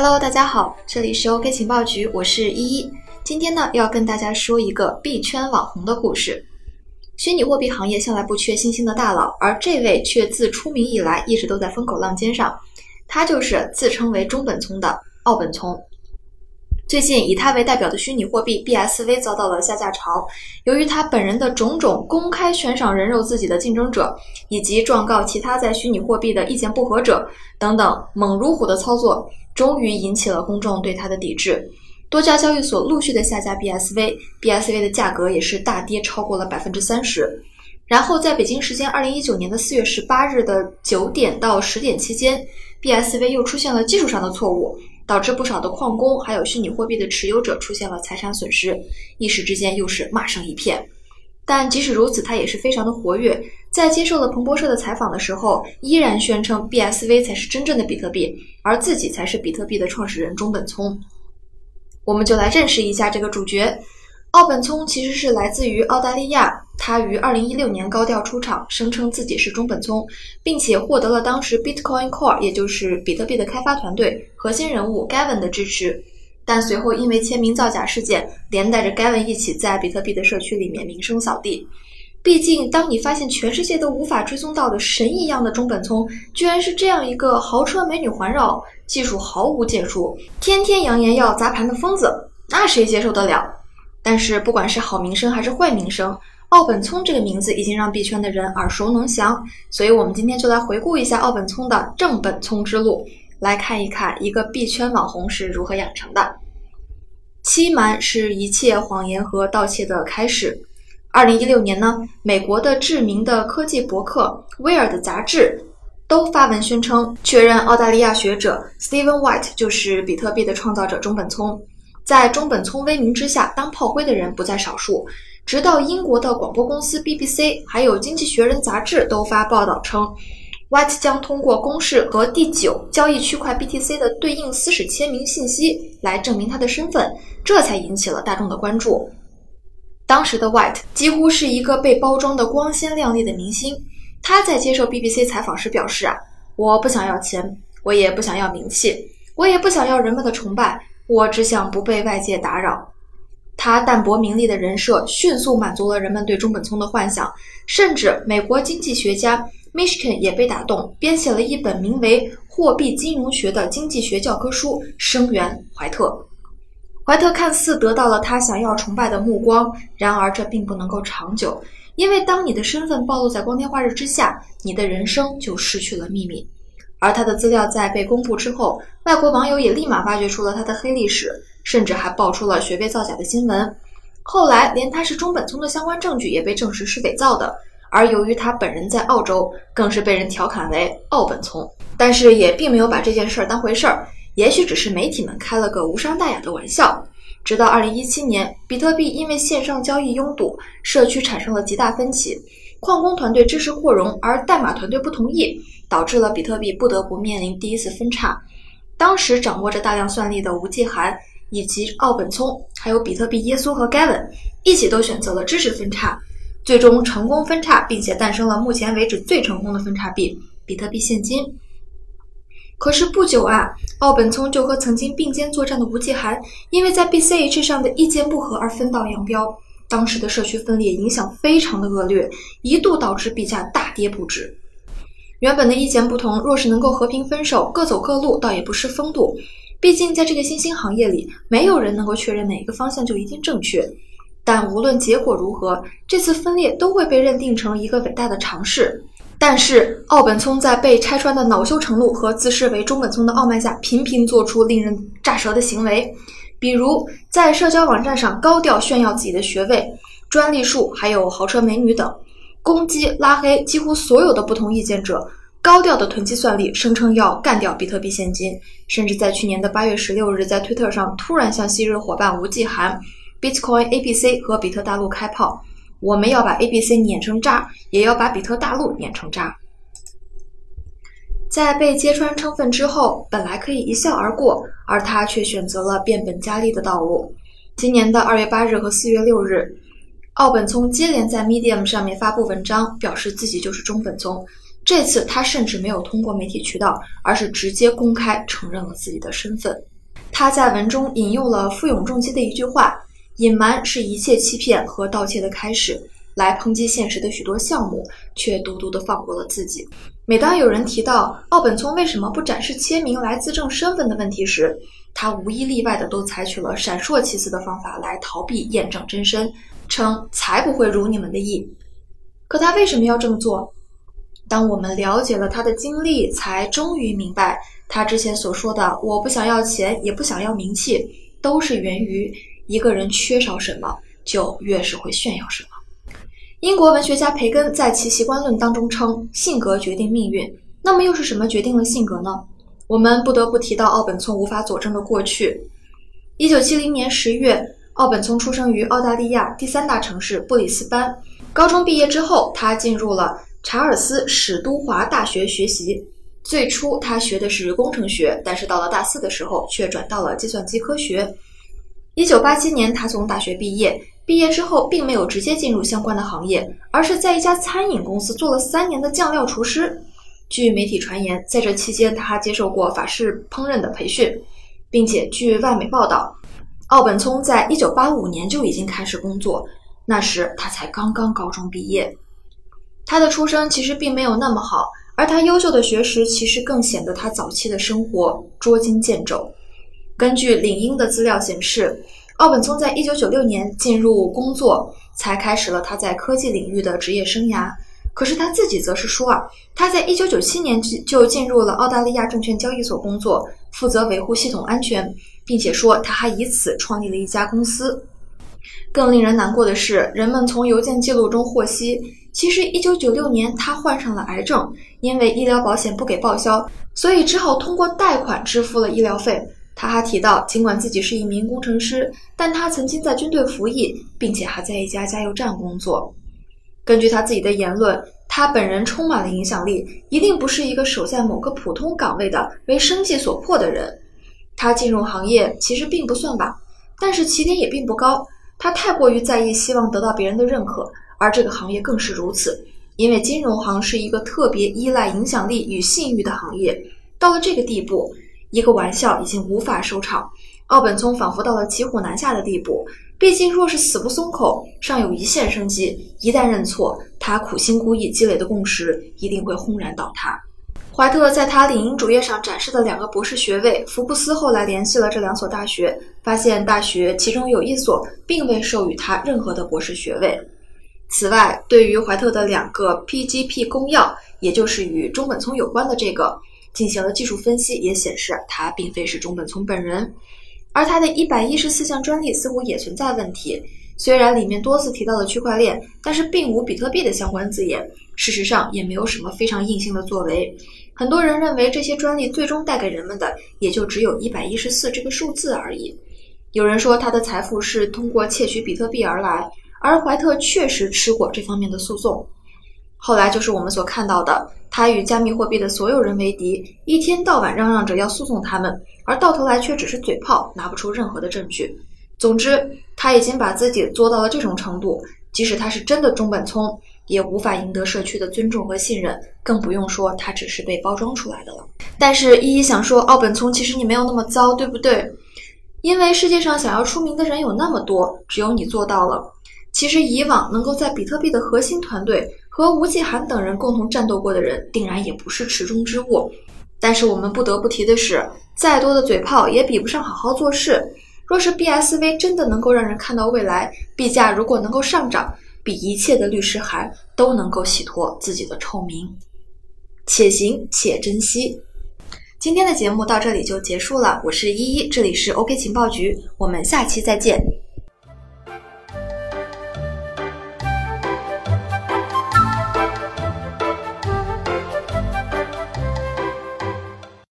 Hello，大家好，这里是 OK 情报局，我是依依。今天呢，要跟大家说一个币圈网红的故事。虚拟货币行业向来不缺新兴的大佬，而这位却自出名以来一直都在风口浪尖上。他就是自称为中本聪的奥本聪。最近，以他为代表的虚拟货币 BSV 遭到了下架潮。由于他本人的种种公开悬赏人肉自己的竞争者，以及状告其他在虚拟货币的意见不合者等等猛如虎的操作。终于引起了公众对他的抵制，多家交易所陆续的下架 BSV，BSV 的价格也是大跌超过了百分之三十。然后在北京时间二零一九年的四月十八日的九点到十点期间，BSV 又出现了技术上的错误，导致不少的矿工还有虚拟货币的持有者出现了财产损失，一时之间又是骂声一片。但即使如此，他也是非常的活跃。在接受了彭博社的采访的时候，依然宣称 BSV 才是真正的比特币，而自己才是比特币的创始人中本聪。我们就来认识一下这个主角。奥本聪其实是来自于澳大利亚，他于2016年高调出场，声称自己是中本聪，并且获得了当时 Bitcoin Core，也就是比特币的开发团队核心人物 Gavin 的支持。但随后因为签名造假事件，连带着 Gavin 一起在比特币的社区里面名声扫地。毕竟，当你发现全世界都无法追踪到的神一样的中本聪，居然是这样一个豪车美女环绕、技术毫无建树、天天扬言要砸盘的疯子，那谁接受得了？但是，不管是好名声还是坏名声，奥本聪这个名字已经让币圈的人耳熟能详。所以，我们今天就来回顾一下奥本聪的正本聪之路，来看一看一个币圈网红是如何养成的。欺瞒是一切谎言和盗窃的开始。二零一六年呢，美国的知名的科技博客《威尔》的杂志都发文宣称，确认澳大利亚学者 Stephen White 就是比特币的创造者中本聪。在中本聪威名之下，当炮灰的人不在少数。直到英国的广播公司 BBC，还有《经济学人》杂志都发报道称，White 将通过公示和第九交易区块 BTC 的对应私史签名信息来证明他的身份，这才引起了大众的关注。当时的 White 几乎是一个被包装的光鲜亮丽的明星。他在接受 BBC 采访时表示：“啊，我不想要钱，我也不想要名气，我也不想要人们的崇拜，我只想不被外界打扰。”他淡泊名利的人设迅速满足了人们对中本聪的幻想，甚至美国经济学家 Mishkin 也被打动，编写了一本名为《货币金融学》的经济学教科书，声援怀特。怀特看似得到了他想要崇拜的目光，然而这并不能够长久，因为当你的身份暴露在光天化日之下，你的人生就失去了秘密。而他的资料在被公布之后，外国网友也立马挖掘出了他的黑历史，甚至还爆出了学被造假的新闻。后来，连他是中本聪的相关证据也被证实是伪造的。而由于他本人在澳洲，更是被人调侃为“奥本聪”，但是也并没有把这件事儿当回事儿。也许只是媒体们开了个无伤大雅的玩笑。直到二零一七年，比特币因为线上交易拥堵，社区产生了极大分歧，矿工团队支持扩容，而代码团队不同意，导致了比特币不得不面临第一次分叉。当时掌握着大量算力的吴继涵以及奥本聪，还有比特币耶稣和 Gavin 一起都选择了支持分叉，最终成功分叉，并且诞生了目前为止最成功的分叉币——比特币现金。可是不久啊，奥本聪就和曾经并肩作战的吴继涵，因为在 BCH 上的意见不合而分道扬镳。当时的社区分裂影响非常的恶劣，一度导致币价大跌不止。原本的意见不同，若是能够和平分手，各走各路，倒也不失风度。毕竟在这个新兴行业里，没有人能够确认哪个方向就一定正确。但无论结果如何，这次分裂都会被认定成一个伟大的尝试。但是奥本聪在被拆穿的恼羞成怒和自视为中本聪的傲慢下，频频做出令人炸舌的行为，比如在社交网站上高调炫耀自己的学位、专利数，还有豪车美女等，攻击拉黑几乎所有的不同意见者，高调的囤积算力，声称要干掉比特币现金，甚至在去年的八月十六日，在推特上突然向昔日伙伴吴继涵、Bitcoin A B C 和比特大陆开炮。我们要把 A、B、C 碾成渣，也要把比特大陆碾成渣。在被揭穿称分之后，本来可以一笑而过，而他却选择了变本加厉的道路。今年的二月八日和四月六日，奥本聪接连在 Medium 上面发布文章，表示自己就是中本聪，这次他甚至没有通过媒体渠道，而是直接公开承认了自己的身份。他在文中引用了富永重击的一句话：“隐瞒是一切欺骗和盗窃的开始。”来抨击现实的许多项目，却独独的放过了自己。每当有人提到奥本聪为什么不展示签名来自证身份的问题时，他无一例外的都采取了闪烁其词的方法来逃避验证真身，称才不会如你们的意。可他为什么要这么做？当我们了解了他的经历，才终于明白，他之前所说的“我不想要钱，也不想要名气”，都是源于一个人缺少什么，就越是会炫耀什么。英国文学家培根在其习惯论当中称，性格决定命运。那么又是什么决定了性格呢？我们不得不提到奥本聪无法佐证的过去。一九七零年十月，奥本聪出生于澳大利亚第三大城市布里斯班。高中毕业之后，他进入了查尔斯史都华大学学习。最初他学的是工程学，但是到了大四的时候却转到了计算机科学。一九八七年，他从大学毕业。毕业之后，并没有直接进入相关的行业，而是在一家餐饮公司做了三年的酱料厨师。据媒体传言，在这期间，他接受过法式烹饪的培训，并且据外媒报道，奥本聪在一九八五年就已经开始工作，那时他才刚刚高中毕业。他的出身其实并没有那么好，而他优秀的学识其实更显得他早期的生活捉襟见肘。根据领英的资料显示。奥本聪在一九九六年进入工作，才开始了他在科技领域的职业生涯。可是他自己则是说啊，他在一九九七年就进入了澳大利亚证券交易所工作，负责维护系统安全，并且说他还以此创立了一家公司。更令人难过的是，人们从邮件记录中获悉，其实一九九六年他患上了癌症，因为医疗保险不给报销，所以只好通过贷款支付了医疗费。他还提到，尽管自己是一名工程师，但他曾经在军队服役，并且还在一家加油站工作。根据他自己的言论，他本人充满了影响力，一定不是一个守在某个普通岗位的为生计所迫的人。他进入行业其实并不算晚，但是起点也并不高。他太过于在意，希望得到别人的认可，而这个行业更是如此，因为金融行是一个特别依赖影响力与信誉的行业。到了这个地步。一个玩笑已经无法收场，奥本聪仿佛到了骑虎难下的地步。毕竟，若是死不松口，尚有一线生机；一旦认错，他苦心孤诣积累的共识一定会轰然倒塌。怀特在他领英主页上展示的两个博士学位，福布斯后来联系了这两所大学，发现大学其中有一所并未授予他任何的博士学位。此外，对于怀特的两个 PGP 公钥，也就是与中本聪有关的这个。进行了技术分析，也显示他并非是中本聪本人，而他的一百一十四项专利似乎也存在问题。虽然里面多次提到了区块链，但是并无比特币的相关字眼，事实上也没有什么非常硬性的作为。很多人认为这些专利最终带给人们的也就只有一百一十四这个数字而已。有人说他的财富是通过窃取比特币而来，而怀特确实吃过这方面的诉讼。后来就是我们所看到的。他与加密货币的所有人为敌，一天到晚嚷嚷着要诉讼他们，而到头来却只是嘴炮，拿不出任何的证据。总之，他已经把自己做到了这种程度，即使他是真的中本聪，也无法赢得社区的尊重和信任，更不用说他只是被包装出来的了。但是，依依想说，奥本聪，其实你没有那么糟，对不对？因为世界上想要出名的人有那么多，只有你做到了。其实，以往能够在比特币的核心团队。和吴继涵等人共同战斗过的人，定然也不是池中之物。但是我们不得不提的是，再多的嘴炮也比不上好好做事。若是 BSV 真的能够让人看到未来，币价如果能够上涨，比一切的律师函都能够洗脱自己的臭名。且行且珍惜。今天的节目到这里就结束了，我是依依，这里是 OK 情报局，我们下期再见。